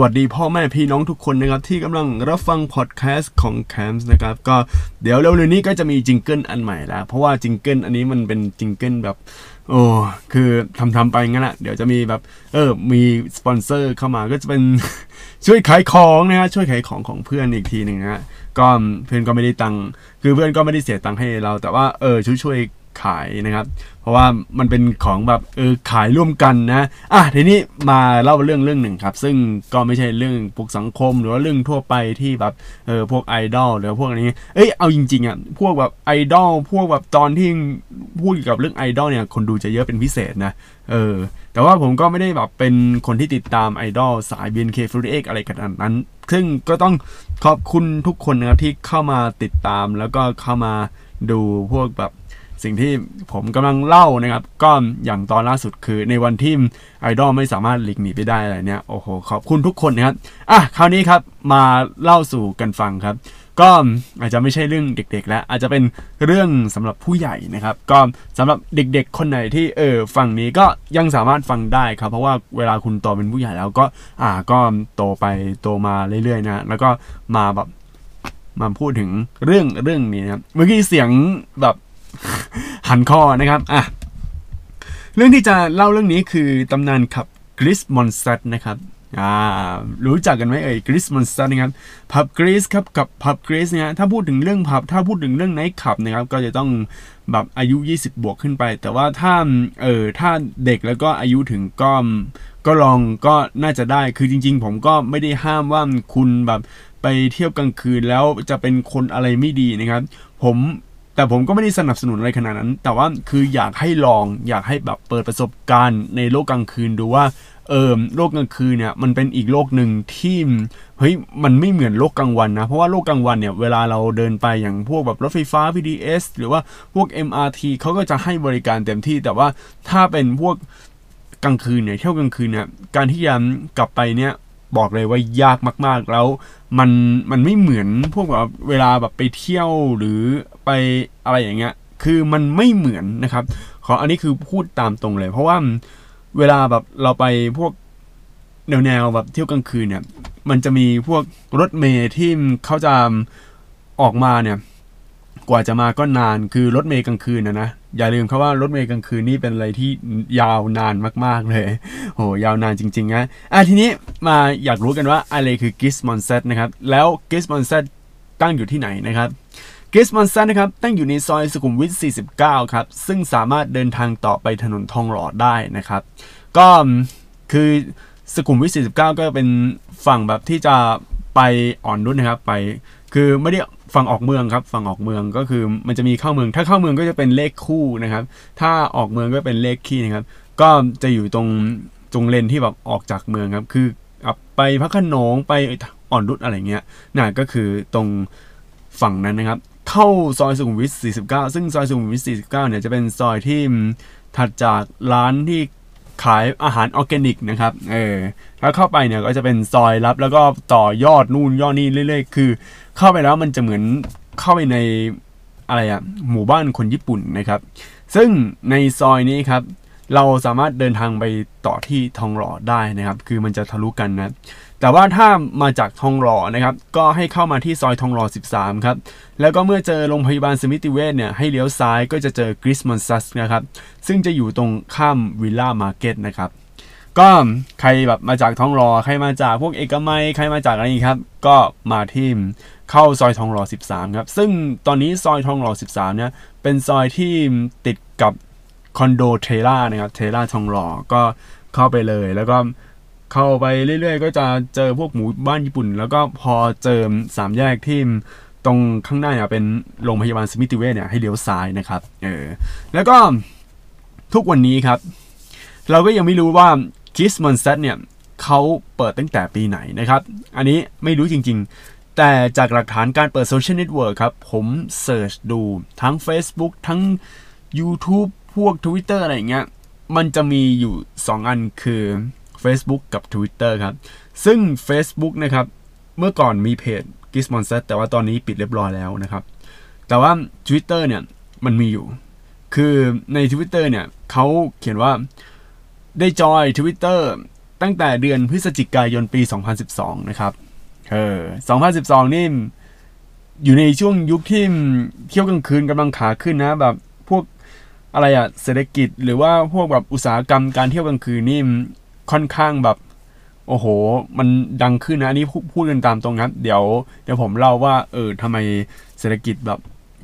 วัสดีพ่อแม่พี่น้องทุกคนนะครับ ที่กำลังรับฟังพอดแคสต์ของแคมส์นะครับ ก็เดี๋ยวเร็วๆนี้ก็จะมี jingle อันใหม่แล้ว เพราะว่า jingle อันนี้มันเป็น jingle แบบ โอ้คือทำทำๆไปงั้นแหละเดี๋ยวจะมีแบบ เออ มีสปอนเซอร์เข้ามาก็จะเป็นช่วยขายของนะฮะช่วยขายของของเพื่อนอีกทีหนึ่งนะฮะก็เพื่อนก็ไม่ได้ตังค์คือเพื่อนก็ไม่ได้เสียตังค์ให้เรา แต่ว่าเออช่วยช่วยๆ ขายนะครับ เพราะว่ามันเป็นของแบบเออขายร่วมกันนะอะทีนี้มาเล่าเรื่องเรื่องหนึ่งครับ ซึ่งก็ไม่ใช่เรื่องพวกสังคม หรือว่าเรื่องทั่วไปที่แบบเออพวกไอดอลหรือพวกนี้เอ้ยเอาจริงๆอะพวกแบบไอดอลพวกแบบตอนที่พูดเกี่ยวกับเรื่องไอดอลเนี่ยคนดูจะเยอะเป็นพิเศษนะเออแต่ว่าผมก็ไม่ได้แบบเป็นคนที่ติดตามไอดอลสาย BNK48 อะไรขนาดนั้น ซึ่งก็ต้องขอบคุณทุกคนนะครับที่เข้ามาติดตามแล้วก็เข้ามาดูพวกแบบ สิ่งที่ผมกำลังเล่านะครับ ก็อย่างตอนล่าสุดคือในวันที่ไอดอลไม่สามารถหลีกหนีไปได้อะไรเนี่ยโอ้โหขอบคุณทุกคนนะครับอะคราวนี้ครับมาเล่าสู่กันฟังครับ ก็อาจจะไม่ใช่เรื่องเด็ก ๆ แล้ว อาจจะเป็นเรื่องสำหรับผู้ใหญ่นะครับ ก็สำหรับเด็กๆ คนไหนที่เออฟังนี้ก็ยังสามารถฟังได้ครับ เพราะว่าเวลาคุณโตเป็นผู้ใหญ่แล้วก็อ่าก็โตไปโตมาเรื่อยๆนะแล้วก็มาแบบมาพูดถึงเรื่องเรื่องนี้นะครับเมื่อกี้เสียงแบบ หันคอนะครับอะเรื่องที่จะเล่าเรื่องนี้คือตำนานผับ Grease Monster นะครับอ่ารู้จักกันไหมเอ่ย Grease Monster นะครับผับ Grease ครับกับผับ Grease เนี่ยถ้าพูดถึงเรื่องผับถ้าพูดถึงเรื่องไนท์คลับนะครับก็จะต้องแบบอายุ 20 บวกขึ้นไป แต่ว่าถ้าเออถ้าเด็กแล้วก็อายุถึงก็ก็ลองก็น่าจะได้คือจริง ๆ ผมก็ไม่ได้ห้ามว่าคุณแบบไปเที่ยวกลางคืนแล้วจะเป็นคนอะไรไม่ดีนะครับ ผม แต่ผมก็ไม่ได้สนับสนุนอะไรขนาดนั้น แต่ว่าคืออยากให้ลองอยากให้แบบเปิดประสบการณ์ในโลกกลางคืนดูว่าเออโลกกลางคืนเนี่ยมันเป็นอีกโลกหนึ่งที่เฮ้ยมันไม่เหมือนโลกกลางวันนะ เพราะว่าโลกกลางวันเนี่ยเวลาเราเดินไปอย่างพวกแบบรถไฟฟ้า BTS หรือว่าพวก MRT เขาก็จะให้บริการเต็มที่ แต่ว่าถ้าเป็นพวกกลางคืนเนี่ยเที่ยวกลางคืนเนี่ยการที่จะกลับไปเนี่ย บอกเลยว่ายากมาก ๆ แล้วมันมันไม่เหมือนพวกแบบเวลาแบบไปเที่ยวหรือไปอะไรอย่างเงี้ย คือมันไม่เหมือนนะครับ ขออันนี้คือพูดตามตรงเลย เพราะว่าเวลาแบบเราไปพวกแนวแนวแบบเที่ยวกลางคืนเนี่ย มันจะมีพวกรถเมย์ที่เขาจะออกมาเนี่ย กว่าจะมาก็นานคือรถเมย์กลางคืนนะนะอย่าลืมครับว่ารถเมย์กลางคืนนี่เป็นอะไรที่ยาวนานมากๆเลยโหยาวนานจริงๆนะอะทีนี้มาอยากรู้กันว่าอะไรคือ g i s m o n s e t นะครับแล้ว g i s m o n s e t ตั้งอยู่ที่ไหนนะครับ g i s m o n s e t นะครับตั้งอยู่ในซอยสุขุมวิท 49 ครับ ซึ่งสามารถเดินทางต่อไปถนนทองหล่อได้นะครับ ก็คือสุขุมวิท 49 ก็เป็นฝั่งแบบที่จะไปอ่อนนุชนะครับไป คือไม่ได้ ฝั่งออกเมืองครับ ฝั่งออกเมืองก็คือมันจะมีเข้าเมือง ถ้าเข้าเมืองก็จะเป็นเลขคู่นะครับ ถ้าออกเมืองก็เป็นเลขคี่นะครับ ก็จะอยู่ตรงตรงเลนที่แบบออกจากเมืองครับ คือไปพระขนงไปอ่อนนุชอะไรเงี้ยน่ะก็คือตรงฝั่งนั้นนะครับ เข้าซอยสุขุมวิท 49 ซึ่งซอยสุขุมวิท 49 เนี่ยจะเป็นซอยที่ถัดจากร้านที่ขายอาหารออร์แกนิกนะครับ เออแล้วเข้าไปเนี่ยก็จะเป็นซอยลับแล้วก็ต่อยอดนู่นยอดนี่เรื่อยๆ คือ เข้าไปแล้วมันจะเหมือนเข้าไปในอะไรอะหมู่บ้านคนญี่ปุ่นนะครับ ซึ่งในซอยนี้ครับ เราสามารถเดินทางไปต่อที่ทองหล่อได้นะครับ คือมันจะทะลุกันนะแต่ว่าถ้ามาจากทองหล่อนะครับ ก็ให้เข้ามาที่ซอยทองหล่อ 13 ครับ แล้วก็เมื่อเจอโรงพยาบาลสมิติเวชเนี่ย ให้เลี้ยวซ้ายก็จะเจอกริสมอนซัสนะครับ ซึ่งจะอยู่ตรงข้ามวิลล่ามาร์เก็ตนะครับ ก็ใครแบบมาจากทองหล่อใครมาจากพวกเอกมัยใครมาจากอะไรอย่ครับ ก็มาที่เข้าซอยทองหล่อ13 ครับ ซึ่งตอนนี้ซอยทองหล่อ13 เนี่ยเป็นซอยที่ติดกับคอนโด Tela นะครับ Tela ทองหล่อก็เข้าไปเลยแล้วก็เข้าไปเรื่อยๆ ก็จะเจอพวกหมู่บ้านญี่ปุ่น แล้วก็พอเจอสามแยกที่ตรงข้างหน้าเนี่ยเป็นโรงพยาบาลสมิติเวชเนี่ยให้เลี้ยวซ้ายนะครับเออแล้วก็ทุกวันนี้ครับ เราก็ยังไม่รู้ว่า Kiss m o n s t เนี่ยเขาเปิดตั้งแต่ปีไหนนะครับ อันนี้ไม่รู้จริงๆ แต่จากหลักฐานการเปิด social network ครับ ผม search ดูทั้ง Facebook ทั้ง YouTube พวก Twitter อะไรอย่างเงี้ย มันจะมีอยู่ 2 อันคือ Facebook กับ Twitter ครับ ซึ่ง Facebook นะครับ เมื่อก่อนมีเพจ g i s m o n s t แต่ว่าตอนนี้ปิดเรียบร้อยแล้วนะครับ แต่ว่า Twitter เนี่ย มันมีอยู่ คือใน Twitter เนี่ยเขาเขียนว่า ได้จอย Twitter ตั้งแต่เดือนพฤศจิกายนปี 2012 นะครับ เออ 2012 นี่อยู่ในช่วงยุคที่เที่ยวกลางคืนกำลังขาขึ้นนะ แบบพวกอะไรอะเศรษฐกิจหรือว่าพวกแบบอุตสาหกรรมการเที่ยวกลางคืนนี่ค่อนข้างแบบ โอ้โห มันดังขึ้นนะอันนี้พูดกันตามตรงนะเดี๋ยวเดี๋ยวผมเล่าว่าเออทำไมเศรษฐกิจแบบ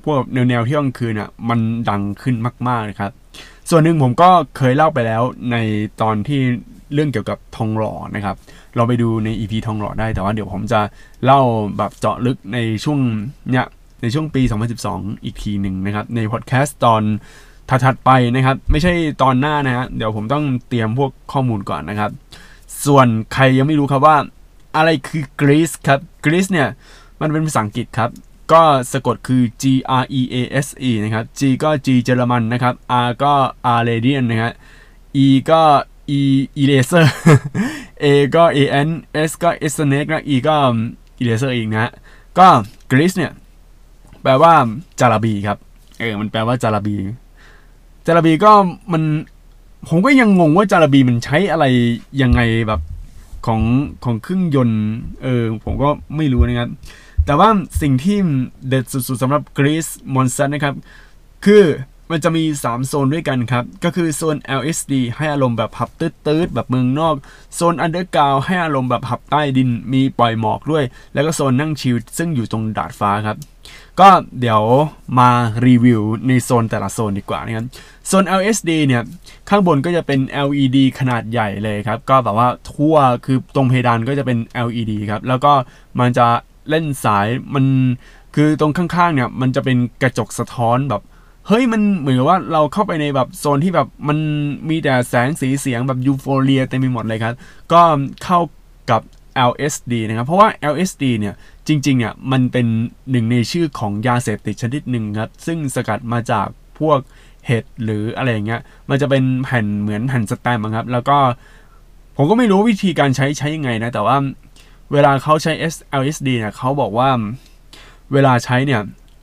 พวกแนวแนวเที่ยวกลางคืนอะมันดังขึ้นมากๆนะครับ ส่วนหนึ่งผมก็เคยเล่าไปแล้วในตอนที่เรื่องเกี่ยวกับทองหล่อนะครับ เราไปดูใน EP ทองหล่อได้แต่ว่าเดี๋ยวผมจะเล่าแบบเจาะลึกในช่วงเนี้ยในช่วงปี 2012 อีกทีหนึ่งนะครับ ในพอดแคสต์ตอนถัดๆไปนะครับ ไม่ใช่ตอนหน้านะฮะเดี๋ยวผมต้องเตรียมพวกข้อมูลก่อนนะครับ ส่วนใครยังไม่รู้ครับว่า อะไรคือกรีซครับกรีซเนี่ยมันเป็นภาษาอังกฤษครับ ก็สะกดคือ G R E A S E นะครับ G ก็ G เยอรมันนะครับ R ก็ R radian นะครับ E ก็ E eraser A ก็ A N S ก็ S snake และ E ก็ eraser อีกนะฮะ ก็Grease เนี่ย แปลว่าจาระบีครับ เออ มันแปลว่าจาระบี จาระบีก็มัน ผมก็ยังงงว่าจาระบีมันใช้อะไรยังไงแบบของของเครื่องยนต์ เออ ผมก็ไม่รู้นะครับ แต่ว่าสิ่งที่เด็ดสุดๆสำหรับ Grease Monster นะครับ คือมันจะมี 3 โซนด้วยกันครับ ก็คือโซน LSD ให้อารมณ์แบบผับตื๊ดๆ แบบเมืองนอก โซน Underground ให้อารมณ์แบบผับใต้ดิน มีปล่อยหมอกด้วย แล้วก็โซนนั่งชิลซึ่งอยู่ตรงดาดฟ้าครับ ก็เดี๋ยวมารีวิวในโซนแต่ละโซนดีกว่านะครับ โซน LSD เนี่ย ข้างบนก็จะเป็น LED ขนาดใหญ่เลยครับ ก็แบบว่าทั่วคือตรงเพดานก็จะเป็น LED ครับ แล้วก็มันจะ เล่นสายมันคือตรงข้างๆเนี่ย มันจะเป็นกระจกสะท้อนแบบ เฮ้ยมันเหมือนว่าเราเข้าไปในแบบโซนที่แบบมันมีแต่แสงสีเสียงแบบยูโฟเรียเต็มไปหมดเลยครับ ก็เข้ากับ LSD นะครับ เพราะว่า LSD เนี่ย จริงๆเนี่ยมันเป็นหนึ่งในชื่อของยาเสพติดชนิดหนึ่งครับ ซึ่งสกัดมาจากพวกเห็ดหรืออะไรอย่างเงี้ย มันจะเป็นแผ่นเหมือนแผ่นสแตมป์ครับ แล้วก็ผมก็ไม่รู้วิธีการใช้ใช้ยังไงนะ แต่ว่า เวลาเขาใช้ LSD เนี่ยเขาบอกว่าเวลาใช้เนี่ย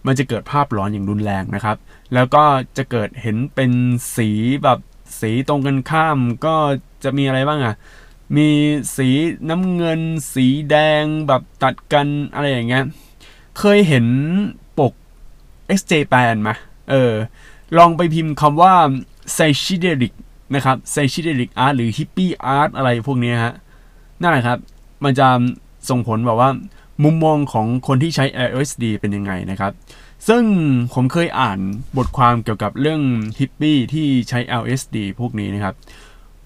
มันจะเกิดภาพหลอนอย่างรุนแรงนะครับ แล้วก็จะเกิดเห็นเป็นสีแบบสีตรงกันข้ามก็จะมีอะไรบ้างอะ่ะ มีสีน้ำเงิน สีแดงแบบตัดกันอะไรอย่างเงี้ย เคยเห็นปก XJ แปนไหมเออ ลองไปพิมพ์คำว่า psychedelic นะครับ psychedelic art หรือ hippie art อะไรพวกนี้ฮะ นั่นแหละครับ มันจะส่งผลแบบว่า มุมมองของคนที่ใช้ LSD เป็นยังไงนะครับ ซึ่งผมเคยอ่านบทความเกี่ยวกับเรื่องฮิปปี้ที่ใช้ LSD พวกนี้นะครับ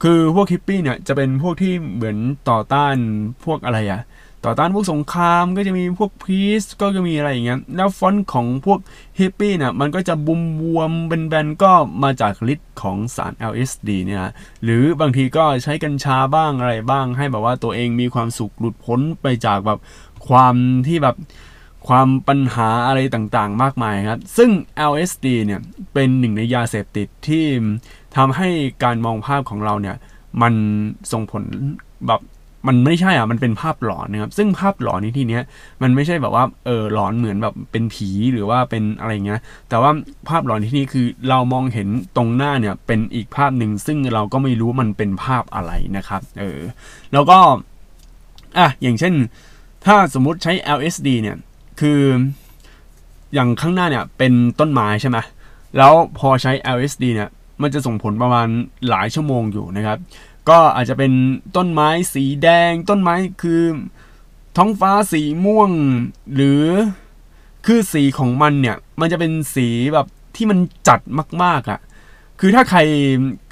คือพวกฮิปปี้เนี่ยจะเป็นพวกที่เหมือนต่อต้านพวกอะไรอะ ต่อต้านพวกสงครามก็จะมีพวก peace ก็จะมีอะไรอย่างเงี้ยแล้วฟอนต์ของพวกฮิปปี้เนี่ยมันก็จะบุมบวมเป็นแบนก็มาจากฤทธิ์ของสาร LSD เนี่ยหรือบางทีก็ใช้กัญชาบ้างอะไรบ้าง ให้แบบว่าตัวเองมีความสุขหลุดพ้นไปจากแบบความที่แบบความปัญหาอะไรต่างๆ มากมายครับ ซึ่ง LSD เนี่ยเป็นหนึ่งในยาเสพติดที่ทำให้การมองภาพของเราเนี่ย มันส่งผลแบบ มันไม่ใช่อะมันเป็นภาพหลอนนะครับซึ่งภาพหลอนในที่นี้มันไม่ใช่แบบว่าเออหลอนเหมือนแบบเป็นผีหรือว่าเป็นอะไรเงี้ยแต่ว่าภาพหลอนที่นี่คือเรามองเห็นตรงหน้าเนี่ยเป็นอีกภาพหนึ่งซึ่งเราก็ไม่รู้มันเป็นภาพอะไรนะครับเออแล้วก็อะอย่างเช่น ถ้าสมมุติใช้ LSD เนี่ยคืออย่างข้างหน้าเนี่ยเป็นต้นไม้ใช่ไหมแล้วพอใช้ LSD เนี่ยมันจะส่งผลประมาณหลายชั่วโมงอยู่นะครับ ก็อาจจะเป็นต้นไม้สีแดง ต้นไม้คือท้องฟ้าสีม่วง หรือคือสีของมันเนี่ย มันจะเป็นสีแบบที่มันจัดมาก ๆอะ่ะคือถ้าใคร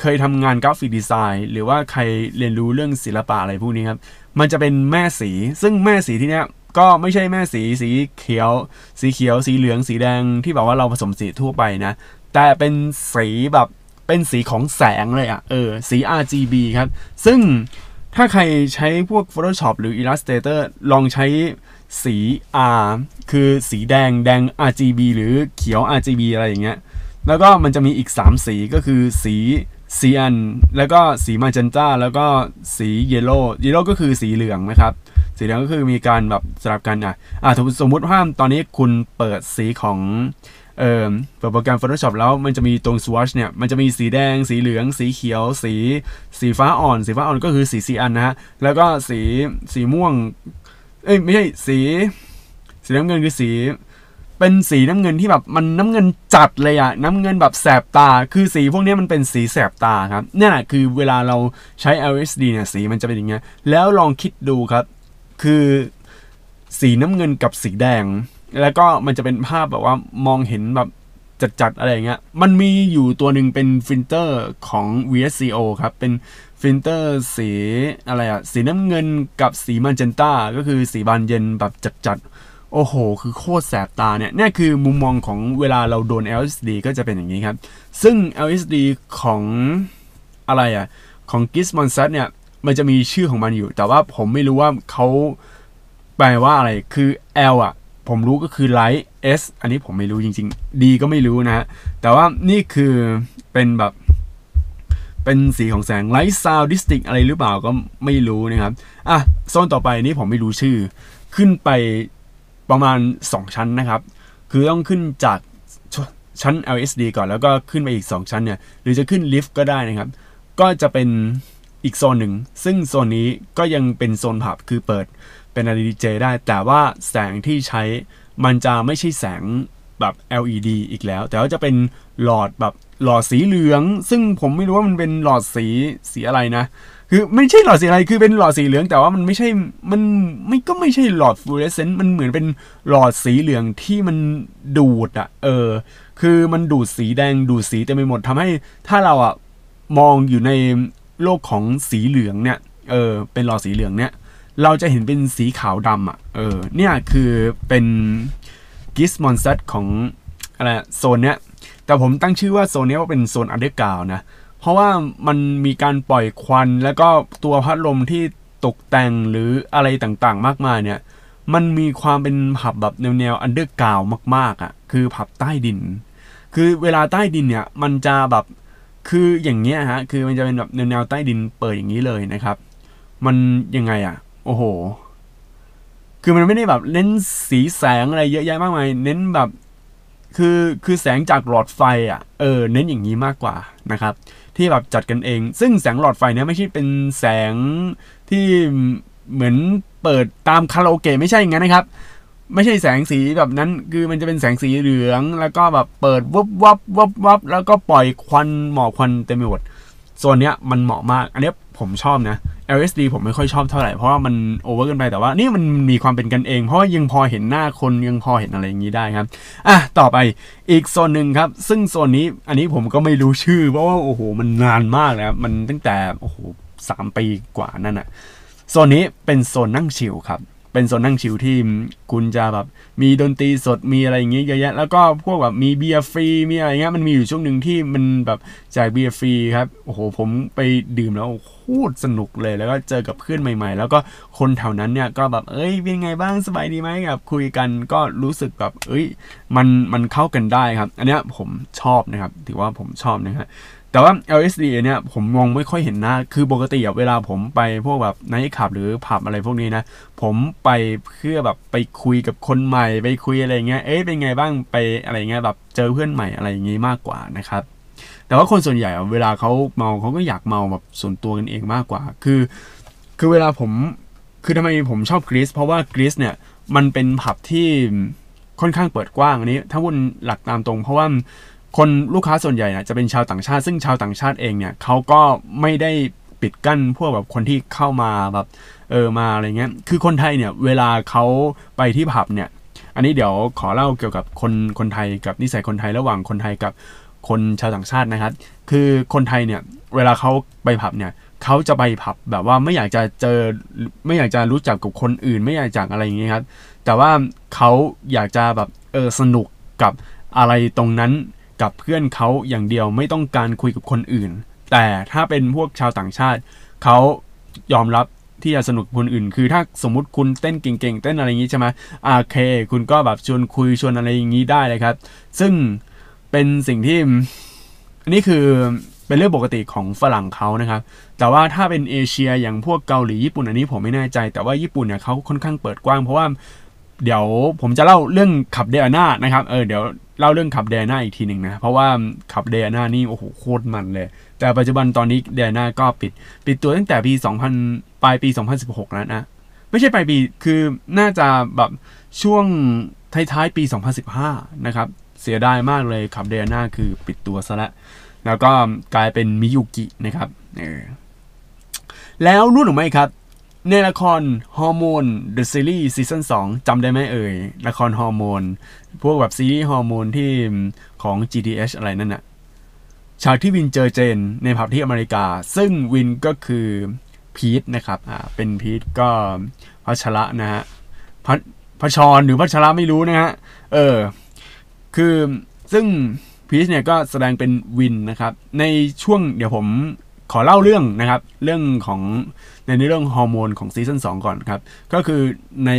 เคยทำงานกราฟิกดีไซน์ หรือว่าใครเรียนรู้เรื่องศิลปะอะไรพวกนี้ครับ มันจะเป็นแม่สี ซึ่งแม่สีที่เนี้ยก็ไม่ใช่แม่สีสีเขียว สีเขียว สีเหลือง สีแดงที่แบบว่าเราผสมสีทั่วไปนะ แต่เป็นสีแบบ เป็นสีของแสงเลยอะ่ะ เออ สี RGB ครับ ซึ่งถ้าใครใช้พวก Photoshop หรือ Illustrator ลองใช้สี R คือสีแดงแดง RGB หรือเขียว RGB อะไรอย่างเงี้ย แล้วก็มันจะมีอีก 3 สีก็คือสี cyan แล้วก็สีมาเจนต้า แล้วก็สี yellow yellow ก็คือสีเหลืองนะครับ สีเหลืองก็คือมีการแบบสลับกันอะอะสมมติว่าตอนนี้คุณเปิดสีของ เอ่อเปิดโปรแกรม Photoshop แล้วมันจะมีตรง swatch เนี่ย มันจะมีสีแดง สีเหลือง สีเขียว สี สีฟ้าอ่อน สีฟ้าอ่อนก็คือสี cyan นะฮะ แล้วก็สี สีม่วง เอ้ย ไม่ใช่ สี สีน้ำเงินคือสี เป็นสีน้ำเงินที่แบบมันน้ำเงินจัดเลยอะน้ำเงินแบบแสบตา คือสีพวกนี้มันเป็นสีแสบตาครับนี่แหละคือเวลาเราใช้ LSD เนี่ย สีมันจะเป็นอย่างเงี้ย แล้วลองคิดดูครับ คือสีน้ำเงินกับสีแดง แล้วก็มันจะเป็นภาพแบบว่ามองเห็นแบบจัดๆอะไรอย่างเงี้ย มันมีอยู่ตัวหนึ่งเป็นฟิลเตอร์ของ VSCO ครับ เป็นฟิลเตอร์สีอะไรอะสีน้ำเงินกับสีมันเจนต้า ก็คือสีบานเย็นแบบจัดๆ โอ้โห คือโคตรแสบตาเนี่ยนี่คือมุมมองของเวลาเราโดน LSD ก็จะเป็นอย่างนี้ครับ ซึ่ง LSD ของอะไรอะของ g i s m o n s a t เนี่ย มันจะมีชื่อของมันอยู่ แต่ว่าผมไม่รู้ว่าเขาแปลว่าอะไร คือ L อะ ผมรู้ก็คือ light S อันนี้ผมไม่รู้จริงๆ D ก็ไม่รู้นะฮะ แต่ว่านี่คือเป็นแบบเป็นสีของแสง light sound district อะไรหรือเปล่าก็ไม่รู้นะครับ อะโซนต่อไปนี้ผมไม่รู้ชื่อ ขึ้นไปประมาณ 2 ชั้นนะครับ คือต้องขึ้นจากชั้น LSD ก่อนแล้วก็ขึ้นไปอีก 2 ชั้นเนี่ย หรือจะขึ้นลิฟต์ก็ได้นะครับ ก็จะเป็นอีกโซนหนึ่ง ซึ่งโซนนี้ก็ยังเป็นโซนผับคือเปิด เป็นอะไรดีเจได้ แต่ว่าแสงที่ใช้มันจะไม่ใช่แสงแบบ LED อีกแล้ว แต่ว่าจะเป็นหลอดแบบหลอดสีเหลือง ซึ่งผมไม่รู้ว่ามันเป็นหลอดสีสีอะไรนะ คือไม่ใช่หลอดสีอะไร คือเป็นหลอดสีเหลือง แต่ว่ามันไม่ใช่ มันไม่ก็ไม่ใช่หลอดฟลูออเรสเซนต์ มันเหมือนเป็นหลอดสีเหลืองที่มันดูดอะเออ คือมันดูดสีแดง ดูดสีเต็มไปหมดทำให้ถ้าเราอะมองอยู่ในโลกของสีเหลืองเนี่ย เออ เป็นหลอดสีเหลืองเนี่ย เราจะเห็นเป็นสีขาวดำอะ เออ เนี่ยคือเป็นกิสมอนซัตของอะไรโซนเนี้ย แต่ผมตั้งชื่อว่าโซนนี้ว่าเป็นโซน underground นะ เพราะว่ามันมีการปล่อยควันแล้วก็ตัวพัดลมที่ตกแต่งหรืออะไรต่างๆ มากมายเนี่ย มันมีความเป็นผับแบบแนวๆ underground มากๆอะ คือผับใต้ดิน คือเวลาใต้ดินเนี่ย มันจะแบบคืออย่างเงี้ยฮะ คือมันจะเป็นแบบแนวๆใต้ดินเปิดอย่างนี้เลยนะครับ มันยังไงอะ โอ้โห คือมันไม่ได้แบบเน้นสีแสงอะไรเยอะแยะมากมาย เน้นแบบ คือคือแสงจากหลอดไฟอะ เออ เน้นอย่างนี้มากกว่านะครับ ที่แบบจัดกันเอง ซึ่งแสงหลอดไฟเนี่ยไม่ใช่เป็นแสงที่เหมือนเปิดตามคาราโอเกะไม่ใช่อย่างนั้นนะครับ ไม่ใช่แสงสีแบบนั้น คือมันจะเป็นแสงสีเหลือง แล้วก็แบบเปิดวับวับวับวับแล้วก็ปล่อยควันหมอกควันเต็มไปหมดส่วนเนี้ยมันเหมาะมาก อันนี้ผมชอบนะ LSD ผมไม่ค่อยชอบเท่าไหร่เพราะว่ามัน over เกินไปแต่ว่านี่มันมีความเป็นกันเอง เพราะยังพอเห็นหน้าคนยังพอเห็นอะไรอย่างนี้ได้ครับอะต่อไปอีกโซนหนึ่งครับ ซึ่งโซนนี้อันนี้ผมก็ไม่รู้ชื่อ เพราะว่าโอ้โหมันนานมากแล้วมันตั้งแต่โอ้โหสามปีกว่านั่นอะโซนนี้เป็นโซนนั่ง chill ครับ เป็นโซนนั่ง chill ที่คุณจะแบบมีดนตรีสดมีอะไรอย่างเงี้ยเยอะแยะแล้วก็พวกแบบมีเบียร์ฟรีมีอะไรเงี้ยมันมีอยู่ช่วงหนึ่งที่มันแบบจ่ายเบียร์ฟรีครับโอ้โหผมไปดื่มแล้วโคตรสนุกเลยแล้วก็เจอกับเพื่อนใหม่ ๆ แล้วก็คนแถวนั้นเนี่ยก็แบบเอ้ยเป็นไงบ้างสบายดีไหมแบบคุยกันก็รู้สึกแบบเอ้ยมันมันเข้ากันได้ครับ อันเนี้ยผมชอบนะครับถือว่าผมชอบนะครับ แต่ว่า LSD เนี่ยผมมองไม่ค่อยเห็นหน้า คือปกติเวลาผมไปพวกแบบไนท์คลับหรือผับอะไรพวกนี้นะ ผมไปเพื่อแบบไปคุยกับคนใหม่ ไปคุยอะไรเงี้ย เอ๊ะเป็นไงบ้าง ไปอะไรเงี้ยแบบเจอเพื่อนใหม่อะไรอย่างงี้มากกว่านะครับ แต่ว่าคนส่วนใหญ่เวลาเขาเมาเขาก็อยากเมาแบบส่วนตัวกันเองมากกว่า คือ คือเวลาผม คือทำไมผมชอบกรีซเพราะว่ากรีซเนี่ยมันเป็นผับที่ค่อนข้างเปิดกว้างอันนี้ ถ้าวุ่นหลักตามตรง เพราะว่า คนลูกค้าส่วนใหญ่เนี่ยจะเป็นชาวต่างชาติ ซึ่งชาวต่างชาติเองเนี่ยเขาก็ไม่ได้ปิดกั้นพวกแบบคนที่เข้ามาแบบเออมาอะไรเงี้ย คือคนไทยเนี่ยเวลาเขาไปที่ผับเนี่ย อันนี้เดี๋ยวขอเล่าเกี่ยวกับคนคนไทยกับนิสัยคนไทยระหว่างคนไทยกับคนชาวต่างชาตินะครับ คือคนไทยเนี่ยเวลาเขาไปผับเนี่ยเขาจะไปผับแบบว่าไม่อยากจะเจอไม่อยากจะรู้จักกับคนอื่น ไม่อยากจากอะไรอย่างเงี้ยครับ แต่ว่าเขาอยากจะแบบเออสนุกกับอะไรตรงนั้น กับเพื่อนเขาอย่างเดียวไม่ต้องการคุยกับคนอื่น แต่ถ้าเป็นพวกชาวต่างชาติเขายอมรับที่จะสนุกคนอื่น คือถ้าสมมุติคุณเต้นเก่งๆเต้นอะไรอย่างนี้ใช่ไหมโอเค คุณก็แบบชวนคุยชวนอะไรอย่างนี้ได้เลยครับ ซึ่งเป็นสิ่งที่นนี้คือเป็นเรื่องปกติของฝรั่งเขานะครับ แต่ว่าถ้าเป็นเอเชียอย่างพวกเกาหลีญี่ปุ่นอันนี้ผมไม่แน่ใจ แต่ว่าญี่ปุ่นเนี่ยเขาค่อนข้างเปิดกว้างเพราะว่าเดี๋ยวผมจะเล่าเรื่องขับเดอาน่านะครับ เออเดี๋ยว เล่าเรื่องขับเดน่าอีกทีหนึ่งนะ เพราะว่าขับเดน่านี่โอ้โหโคตรมันเลย แต่ปัจจุบันตอนนี้เดน่าก็ปิด ปิดตัวตั้งแต่ปี 2000 ปลายปี 2016 แล้วนะ ไม่ใช่ปลายปีคือน่าจะแบบช่วงท้ายๆปี 2015 นะครับ เสียดายมากเลยขับเดน่าคือปิดตัวซะแล้วแล้วก็กลายเป็นมิยุกินะครับเออแล้วรู้หรือไม่ครับ ในละครฮอร์โมน The Series ซีซั่น2จำได้ไหมเอ่ย ละครฮอร์โมน พวกแบบซีรีส์ฮอร์โมนที่ของ GTH อะไรนั่นน่ะฉากที่วินเจอเจนในผับที่อเมริกา ซึ่งวินก็คือพีชนะครับอ่าเป็นพีทก็พัชระนะฮะพัพชรหรือพัชระไม่รู้นะฮะเออคือซึ่งพีชเนี่ยก็แสดงเป็นวินนะครับ ในช่วงเดี๋ยวผม ขอเล่าเรื่องนะครับเรื่องของในเรื่องฮอร์โมนของซีซั่น2ก่อนครับก็คือใน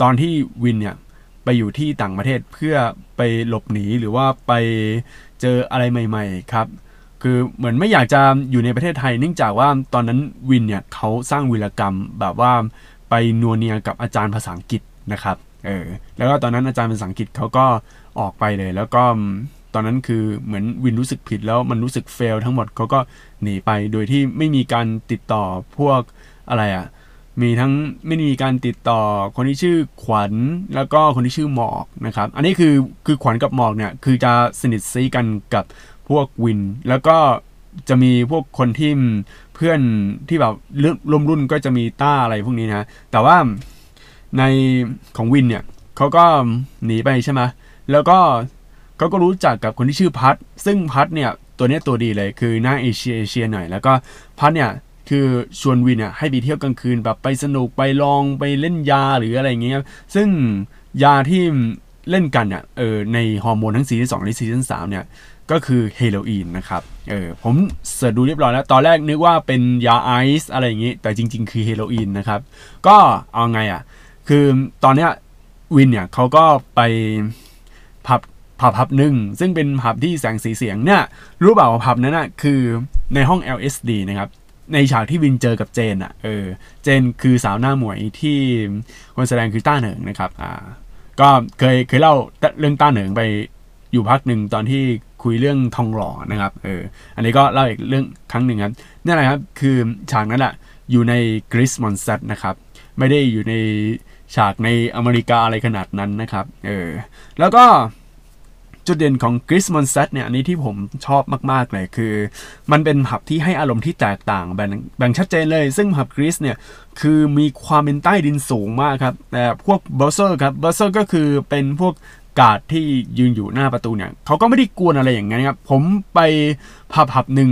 ตอนที่วินเนี่ยไปอยู่ที่ต่างประเทศเพื่อไปหลบหนีหรือว่าไปเจออะไรใหม่ ๆ ครับ คือเหมือนไม่อยากจะอยู่ในประเทศไทย เนื่องจากว่าตอนนั้นวินเนี่ยเขาสร้างวีรกรรมแบบว่าไปนัวเนียกับอาจารย์ภาษาอังกฤษนะครับเออแล้วก็ตอนนั้นอาจารย์ภาษาอังกฤษเขาก็ออกไปเลย แล้วก็ ตอนนั้นคือเหมือนวินรู้สึกผิดแล้วมันรู้สึกเฟลทั้งหมดเขาก็หนีไปโดยที่ไม่มีการติดต่อพวกอะไรอะ่ะมีทั้งไม่มีการติดต่อคนที่ชื่อขวัญแล้วก็คนที่ชื่อหมอกนะครับ อันนี้คือคือขวัญกับหมอกเนี่ยคือจะสนิทซีกันกับพวกวิน แล้วก็จะมีพวกคนที่เพื่อนที่แบบร่วมรุ่นก็จะมีต้าอะไรพวกนี้นะแต่ว่าในของวินเนี่ยเขาก็หนีไปใช่ไหมแล้วก็ ก็รู้จักกับคนที่ชื่อพัทซึ่งพัทเนี่ยตัวนี้ตัวดีเลยคือหน้าเอเชียเอเชียหน่อยแล้วก็พัทเนี่ยคือชวนวินเนี่ยให้ไปเที่ยวกลางคืนแบบไปสนุกไปลองไปเล่นยาหรืออะไรเงี้ยซึ่งยาที่เล่นกันเนี่ยเออในฮอร์โมนทั้งซีซั่นสองและซีซั่นสามเนี่ยก็คือเฮโรอีนนะครับเออผม search ดูเรียบร้อยแล้ว ตอนแรกนึกว่าเป็นยาไอซ์อะไรอย่างงี้ แต่จริง ๆ คือเฮโรอีนนะครับก็เอาไงอะคือตอนเนี้ยวินเนี่ยเขาก็ไป ผับผับหนึ่งซึ่งเป็นผับที่แสงสีเสียงเนี่ยรู้เปล่าว่าผับนั้นนะคือในห้อง LSD นะครับในฉากที่วินเจอกับเจนอะเออเจนคือสาวหน้าหมวยที่คนแสดงคือต้าเหนิงนะครับอ่าก็เคยเคยเล่าเรื่องต้าเหนิงไปอยู่พักหนึ่งตอนที่คุยเรื่องทองหล่อนะครับเอออันนี้ก็เล่าอีกเรื่องครั้งหนึ่งครับนี่แหละครับคือฉากนั้นแหละอยู่ในกริสมอนสเตนะครับไม่ได้อยู่ในฉากในอเมริกาอะไรขนาดนั้นนะครับเออแล้วก็ จุดเด่นของกริสมอนเซตเนี่ยอันนี้ที่ผมชอบมาก ๆ เลยคือ มันเป็นผับที่ให้อารมณ์ที่แตกต่างแบ่งแบ่งชัดเจนเลย ซึ่งผับกริสเนี่ยคือมีความเป็นใต้ดินสูงมากครับแต่พวก bouncer ครับ bouncer ก็คือเป็นพวกการ์ดที่ยืนอยู่หน้าประตูเนี่ยเขาก็ไม่ได้กวนอะไรอย่างเงี้ยครับผมไปผับผับหนึ่ง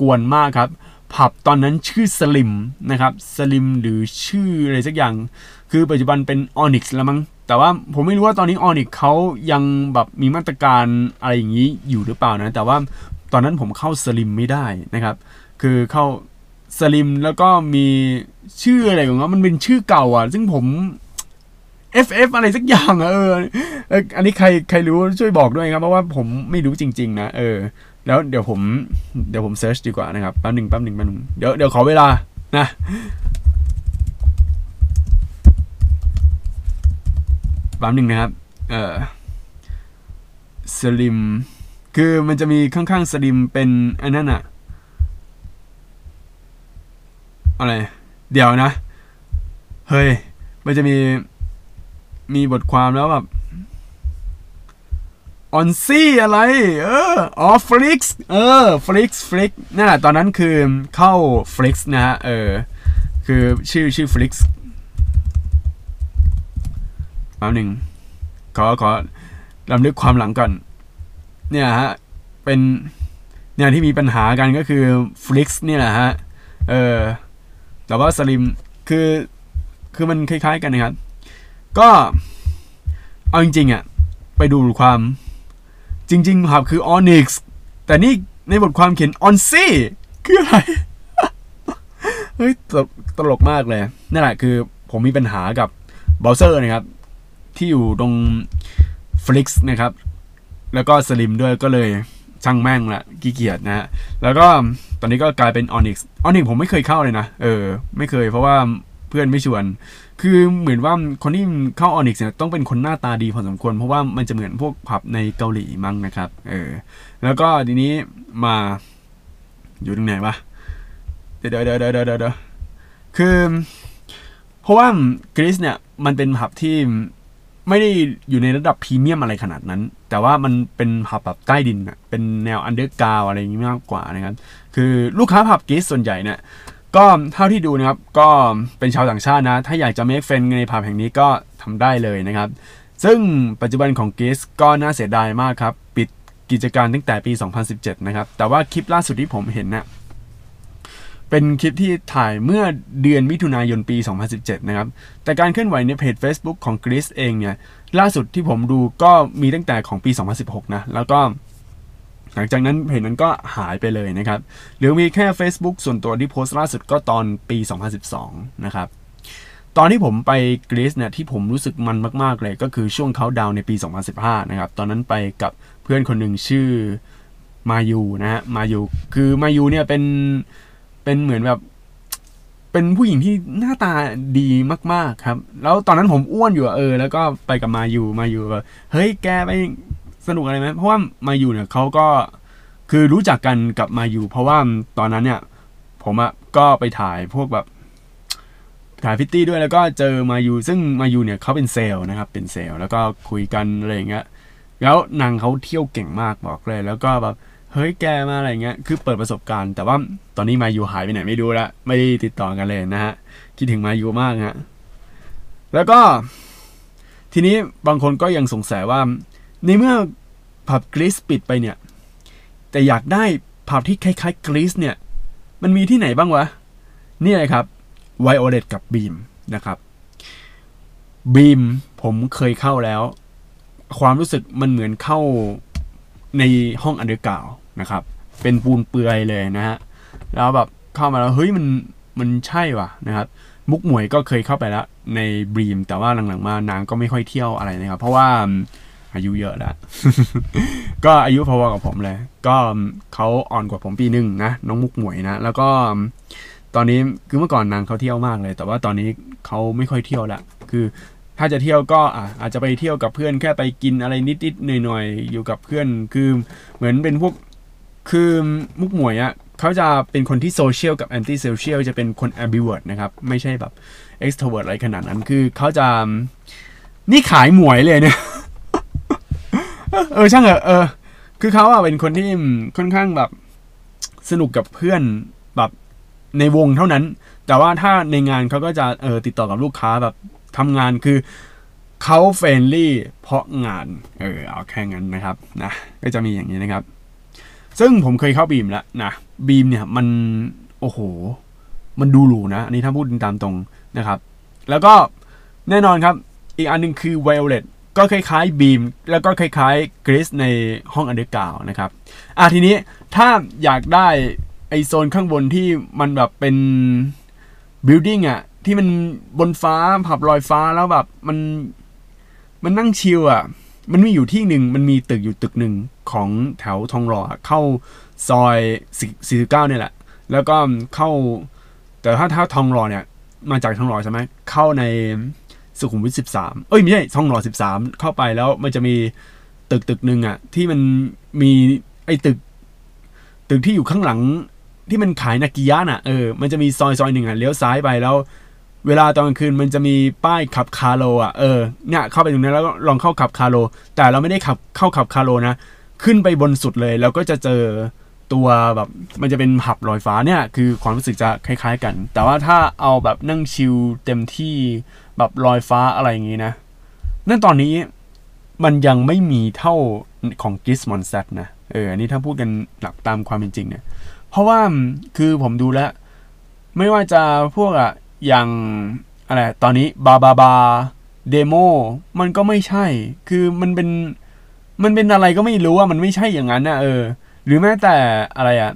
กวนมากครับผับตอนนั้นชื่อ Slim นะครับ Slim หรือชื่ออะไรสักอย่าง คือปัจจุบันเป็น Onyx แล้วมั้ง แต่ว่าผมไม่รู้ว่าตอนนี้ Onyx เขายังแบบมีมาตรการอะไรอย่างนี้อยู่หรือเปล่านะ แต่ว่าตอนนั้นผมเข้า Slim ไม่ได้นะครับ คือเข้า Slim แล้วก็มีชื่ออะไรของเขามันเป็นชื่อเก่าอะ ซึ่งผม FF อะไรสักอย่างเออ อันนี้ใครใครรู้ช่วยบอกด้วยครับ เพราะว่าผมไม่รู้จริง ๆ นะ เออ แล้วเดี๋ยวผมเดี๋ยวผม search ดีกว่านะครับ แป๊บหนึ่งแป๊บหนึ่งแป๊บหนึ่งเดี๋ยวเดี๋ยวขอเวลานะ แป๊บหนึ่งนะครับ เออ Slim คือมันจะมีข้างๆ Slim เป็นอันนั้นอะอะไร เดี๋ยวนะ เฮ้ย มันจะมี มีบทความแล้วแบบ Onyx อะไร เอออ๋อ Flix เออ Flix Flix นั่นแหละตอนนั้นคือเข้า Flix นะฮะ เออ คือชื่อชื่อ Flix แป๊บหนึ่งขอขอรำลึกความหลังก่อน เนี่ยฮะ เป็นเนี่ยที่มีปัญหากันก็คือฟลิกซ์เนี่ยแหละฮะ เออแต่ว่าสลิมคือคือมันคล้ายๆกันนะครับ ก็เอาจริงๆอะไปดูความจริงๆครับคือ Onyx แต่นี่ในบทความเขียน On C คืออะไร เฮ้ยตตลกมากเลย นั่นแหละคือผมมีปัญหากับ bouncer นะครับ ที่อยู่ตรง Flix นะครับ แล้วก็สลิมด้วยก็เลยช่างแม่งละขี้เกียจนะฮะแล้วก็ตอนนี้ก็กลายเป็น Onyx Onyx ผมไม่เคยเข้าเลยนะ เออ ไม่เคยเพราะว่าเพื่อนไม่ชวน คือเหมือนว่าคนที่เข้า Onyx เนี่ยต้องเป็นคนหน้าตาดีพอสมควร เพราะว่ามันจะเหมือนพวกผับในเกาหลีมั้งนะครับ เออ แล้วก็ทีนี้มาอยู่ตรงไหนวะเดี๋ยวเดี๋ยวเดี๋ยวเดี๋ยวเดี๋ยวคือ เพราะว่ากรีซเนี่ยมันเป็นผับที่ ไม่ได้อยู่ในระดับพรีเมียมอะไรขนาดนั้น แต่ว่ามันเป็นผับแบบใต้ดินอะเป็นแนว underground อะไรอย่างนี้มากกว่านะครับ คือลูกค้าผับ Grease ส่วนใหญ่เนี่ยก็เท่าที่ดูนะครับก็เป็นชาวต่างชาตินะ ถ้าอยากจะ make friend ในผับแห่งนี้ก็ทำได้เลยนะครับ ซึ่งปัจจุบันของ Grease ก็น่าเสียดายมากครับ ปิดกิจการตั้งแต่ปี 2017 นะครับ แต่ว่าคลิปล่าสุดที่ผมเห็นนะ่ะ เป็นคลิปที่ถ่ายเมื่อเดือนมิถุนายนปี 2017 นะครับ แต่การเคลื่อนไหวในเพจ Facebook ของกรีซเองเนี่ย ล่าสุดที่ผมดูก็มีตั้งแต่ของปี 2016 นะ แล้วก็หลังจากนั้นเพจนั้นก็หายไปเลยนะครับ หรือมีแค่ Facebook ส่วนตัวที่โพสต์ล่าสุดก็ตอนปี 2012 นะครับตอนที่ผมไปกรีซเนี่ยที่ผมรู้สึกมันมาก ๆ เลยก็คือช่วงเขาดาวในปี 2015 นะครับ ตอนนั้นไปกับเพื่อนคนหนึ่งชื่อมายูนะฮะมายูคือมายูเนี่ยเป็น เป็นเหมือนแบบเป็นผู้หญิงที่หน้าตาดีมาก ๆ ครับ แล้วตอนนั้นผมอ้วนอยู่เออ แล้วก็ไปกับมาอยู่มาอยูแบบเฮ้ยแกไปสนุกอะไรไหมเพราะว่ามาอยู่เนี่ยเขาก็คือรู้จักกันกับมาอยู่ เพราะว่าตอนนั้นเนี่ย ผมอะก็ไปถ่ายพวกแบบถ่ายพิตตี้ด้วยแล้วก็เจอมาอยู่ ซึ่งมาอยู่เนี่ยเขาเป็นเซลล์นะครับ เป็นเซลล์แล้วก็คุยกันอะไรอย่างเงี้ยแล้วนางเขาเที่ยวเก่งมากบอกเลย แล้วก็แบบ เฮ้ยแกมาอะไรเงี้ยคือเปิดประสบการณ์ แต่ว่าตอนนี้มายูหายไปไหนไม่รู้ละไม่ได้ติดต่อกันเลยนะฮะคิดถึงมายูมากฮะแล้วก็ ทีนี้บางคนก็ยังสงสัยว่า ในเมื่อผับกรีซปิดไปเนี่ย แต่อยากได้ผับที่คล้ายๆกรีซเนี่ย มันมีที่ไหนบ้างวะนี่เลยครับไวโอเลตกับบีมนะครับบีมผมเคยเข้าแล้ว ความรู้สึกมันเหมือนเข้า ในห้อง underground นะครับ เป็นปูนเปลือยเลยนะฮะ แล้วแบบเข้ามาแล้วเฮ้ยมันมันใช่ว่ะนะครับ มุกหมวยก็เคยเข้าไปแล้วในบีม แต่ว่าหลังๆมานางก็ไม่ค่อยเที่ยวอะไรนะครับ เพราะว่าอายุเยอะแล้ว ก็อายุพอๆกับผมเลย ก็เขาอ่อนกว่าผมปีหนึ่งนะน้องมุกหมวยนะ แล้วก็ตอนนี้คือเมื่อก่อนนางเขาเที่ยวมากเลย แต่ว่าตอนนี้เขาไม่ค่อยเที่ยวละคือ ถ้าจะเที่ยวก็อาจจะไปเที่ยวกับเพื่อนแค่ไปกินอะไรนิดๆหน่อยๆอยู่กับเพื่อนคือเหมือนเป็นพวกคือมุกหมวยอะเขาจะเป็นคนที่โซเชียลกับ anti-social จะเป็นคน ambivert นะครับ ไม่ใช่แบบ extrovert อะไรขนาดนั้นคือเขาจะนี่ขายหมวยเลยเนี่ย เออช่างเหอะเออ คือเขาอะเป็นคนที่ค่อนข้างแบบสนุกกับเพื่อนแบบในวงเท่านั้น แต่ว่าถ้าในงานเขาก็จะเออติดต่อกับลูกค้าแบบ ทำงานคือเขาเฟรนลี่เพราะงาน เออเอาแค่นั้นนะครับนะก็จะมีอย่างนี้นะครับ ซึ่งผมเคยเข้าบีมแล้วนะบีมเนี่ยมันโอ้โห มันดูหรูนะอันนี้ถ้าพูดตามตรงนะครับ แล้วก็แน่นอนครับ อีกอันนึงคือ Violet ก็คล้ายๆบีมแล้วก็คล้ายๆ Grease ในห้อง underground นะครับอะทีนี้ถ้าอยากได้ไอ้โซนข้างบนที่มันแบบเป็น building อะ ที่มันบนฟ้าผับลอยฟ้าแล้วแบบมันมันนั่ง chill อะ มันมีอยู่ที่หนึ่งมันมีตึกอยู่ตึกหนึ่งของแถวทองหล่อเข้าซอยสี่สิบเก้าเนี่ยแหละ แล้วก็เข้า แต่ถ้าถ้าทองหล่อเนี่ย มาจากทองหล่อใช่ไหมเข้าในสุขุมวิทสิบสามเอ้ยไม่ใช่ทองหล่อสิบสามเข้าไปแล้วมันจะมีตึกตึกหนึ่งอะ ที่มันมีไอ้ตึก ตึกที่อยู่ข้างหลังที่มันขายนากิยะน่ะเออมันจะมีซอยซอยหนึ่งอะเลี้ยวซ้ายไปแล้ว เวลาตอนกลางคืนมันจะมีป้ายขับคาร์โลอะเออเนี่ยเข้าไปตรงนั้นแล้วก็ลองเข้าขับคาร์โล แต่เราไม่ได้ขับเข้าขับคาร์โลนะ ขึ้นไปบนสุดเลยแล้วก็จะเจอตัวแบบมันจะเป็นหับลอยฟ้าเนี่ยคือความรู้สึกจะคล้าย ๆ กัน แต่ว่าถ้าเอาแบบนั่งชิลเต็มที่แบบลอยฟ้าอะไรอย่างงี้นะนั่นตอนนี้มันยังไม่มีเท่าของกิสมอนเซตนะเอออันนี้ถ้าพูดกันหลักตามความเป็นจริงเนี่ย เพราะว่าคือผมดูแล้ว ไม่ว่าจะพวกอะ อย่างอะไรตอนนี้บาบาบาเดโมมันก็ไม่ใช่ คือมันเป็นมันเป็นอะไรก็ไม่รู้ว่ามันไม่ใช่อย่างนั้นนะเออ หรือแม้แต่อะไรอะ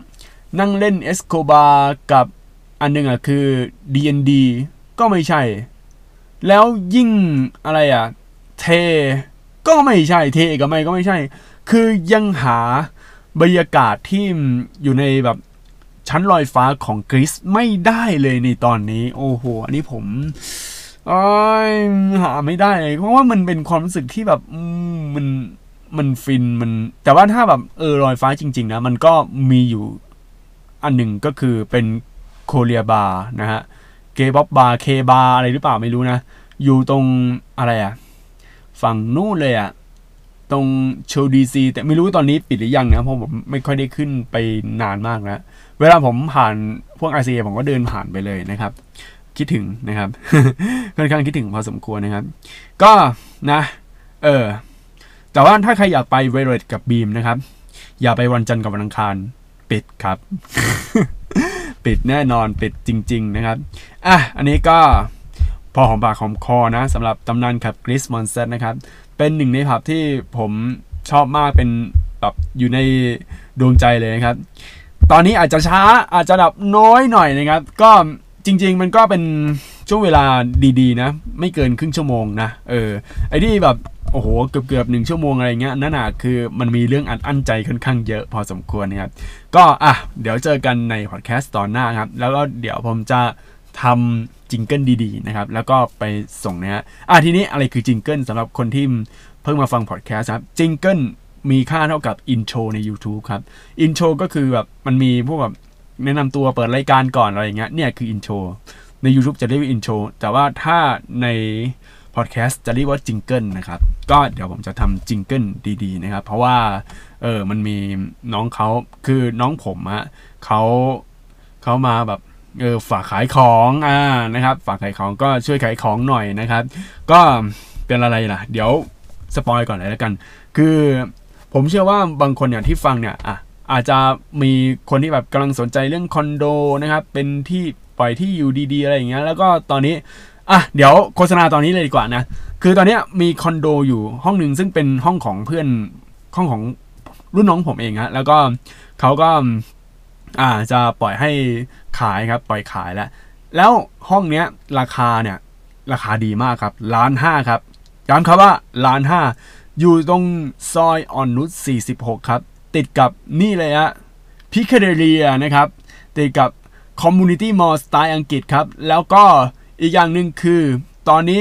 นั่งเล่นเอสโคบากับอันนึงอะคือ D&D ก็ไม่ใช่ แล้วยิ่งอะไรอะเท ก็ไม่ใช่เทกับไม่ก็ไม่ใช่ คือยังหาบรรยากาศที่อยู่ในแบบ ชั้นลอยฟ้าของกรีซไม่ได้เลยในตอนนี้โอ้โหอันนี้ผมหาไม่ได้เลยเพราะว่ามันเป็นความรู้สึกที่แบบมันมันฟินมัน แต่ว่าถ้าแบบเออลอยฟ้าจริง ๆ นะ มันก็มีอยู่อันหนึ่งก็คือเป็น Korea บาร์นะฮะเกบ๊อบบาร์ K บาร์อะไรหรือเปล่าไม่รู้นะ อยู่ตรงอะไรอะฝั่งนู้นเลยอะตรง Show DC แต่ไม่รู้ตอนนี้ปิดหรือยังนะ เพราะผมไม่ค่อยได้ขึ้นไปนานมากแล้ว เวลาผมผ่านพวกไอซีผมก็เดินผ่านไปเลยนะครับ คิดถึงนะครับ ค่อนข้างคิดถึงพอสมควรนะครับ ก็นะ เออ แต่ว่าถ้าใครอยากไปเวเรตกับบีมนะครับ อย่าไปวันจันทร์กับวันอังคาร ปิดครับ ปิดแน่นอนปิดจริง ๆ นะครับ อะ อันนี้ก็พอหอมปากหอมคอนะสำหรับตำนานขับกริสมอนเซตนะครับ เป็นหนึ่งในผับที่ผมชอบมากเป็นแบบอยู่ในดวงใจเลยนะครับ ตอนนี้อาจจะช้าอาจจะดับน้อยหน่อยนะครับ ก็จริง ๆ มันก็เป็นช่วงเวลาดีๆ นะ ไม่เกินครึ่งชั่วโมงนะเออไอ้ที่แบบโอ้โหเกือบเกือบหนึ่งชั่วโมงอะไรเงี้ยนั่นน่ะคือมันมีเรื่องอัดอั้นใจค่อนข้างเยอะพอสมควรนะครับก็อะเดี๋ยวเจอกันในพอดแคสต์ตอนหน้าครับ แล้วก็เดี๋ยวผมจะทำ jingle ดีๆนะครับ แล้วก็ไปส่งนะฮะอะทีนี้อะไรคือ jingle สำหรับคนที่เพิ่งมาฟังพอดแคสต์ครับ jingle มีค่าเท่ากับ intro ใน YouTube ครับ intro ก็คือแบบมันมีพวกแบบแนะนำตัวเปิดรายการก่อนอะไรอย่างเงี้ยเนี่ยคือ intro ใน YouTube จะเรียกว่า intro แต่ว่าถ้าในพอดแคสต์จะเรียกว่า jingle นะครับ ก็เดี๋ยวผมจะทำ jingle ดีๆนะครับ เพราะว่าเออมันมีน้องเขาคือน้องผมอะเขาเขามาแบบเออฝากขายของอ่านะครับ ฝากขายของก็ช่วยขายของหน่อยนะครับ ก็เป็นอะไรล่ะ เดี๋ยวสปอยก่อนเลยแล้วกัน คือ ผมเชื่อว่าบางคนเนี่ยที่ฟังเนี่ยอะอาจจะมีคนที่แบบกำลังสนใจเรื่องคอนโดนะครับเป็นที่ปล่อยที่อยู่ดีๆอะไรอย่างเงี้ยแล้วก็ตอนนี้อะเดี๋ยวโฆษณาตอนนี้เลยดีกว่านะคือตอนนี้มีคอนโดอยู่ห้องหนึ่งซึ่งเป็นห้องของเพื่อนห้องของรุ่นน้องผมเองฮะแล้วก็เขาก็อ่าจะปล่อยให้ขายครับปล่อยขายแล้ว แล้วห้องเนี้ยราคาเนี่ยราคาดีมากครับล้านห้าครับย้ำครับว่าล้านห้า อยู่ตรงซอยอ่อนนุช 46 ครับ ติดกับนี่เลยฮะ Pickadaily นะครับ ติดกับ community mall สไตล์อังกฤษครับ แล้วก็อีกอย่างหนึ่งคือ ตอนนี้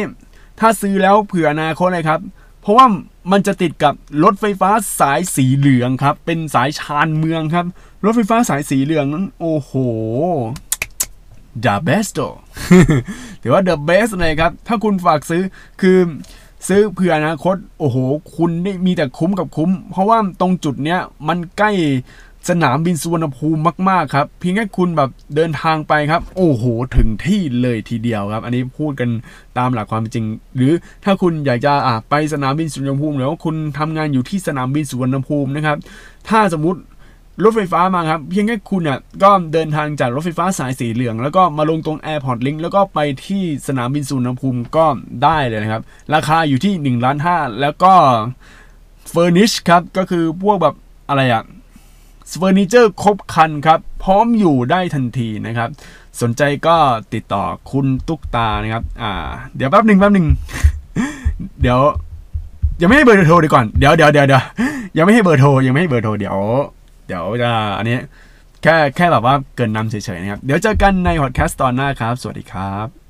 ถ้าซื้อแล้วเผื่ออนาคตเลยครับ เพราะว่ามันจะติดกับรถไฟฟ้าสายสีเหลืองครับ เป็นสายชานเมืองครับ รถไฟฟ้าสายสีเหลืองนั้นโอ้โห the best ถือว่า the best เลยครับ ถ้าคุณฝากซื้อคือ ซื้อเผื่ออนาคตโอ้โห คุณได้มีแต่คุ้มกับคุ้ม เพราะว่าตรงจุดเนี้ยมันใกล้สนามบินสุวรรณภูมิมากๆครับเพียงแค่คุณแบบเดินทางไปครับ โอ้โห ถึงที่เลยทีเดียวครับ อันนี้พูดกันตามหลักความจริง หรือถ้าคุณอยากจะอะไปสนามบินสุวรรณภูมิหรือว่าคุณทำงานอยู่ที่สนามบินสุวรรณภูมินะครับ ถ้าสมมติ รถไฟฟ้ามาครับ เพียงแค่คุณอะก็เดินทางจากรถไฟฟ้าสายสีเหลือง แล้วก็มาลงตรง Airport Link แล้วก็ไปที่สนามบินสุวรรณภูมิก็ได้เลยนะครับ ราคาอยู่ที่1ล้านห้าแล้วก็ furnish ครับก็คือพวกแบบอะไรอะเฟอร์นิเจอร์ครบคันครับ พร้อมอยู่ได้ทันทีนะครับ สนใจก็ติดต่อคุณตุ๊กตานะครับ อ่า เดี๋ยวแป๊บหนึ่งแป๊บหนึ่งเดี๋ยวยังไม่ให้เบอร์โทรดีก่อน เดี๋ยวเดี๋ยวเดี๋ยวเดี๋ยวยังไม่ให้เบอร์โทรยังไม่ให้เบอร์โทรเดี๋ยว เดี๋ยวจะอันนี้แค่แค่แบบว่าเกินนำเฉยๆนะครับ เดี๋ยวเจอกันในพอดแคสต์ตอนหน้าครับ สวัสดีครับ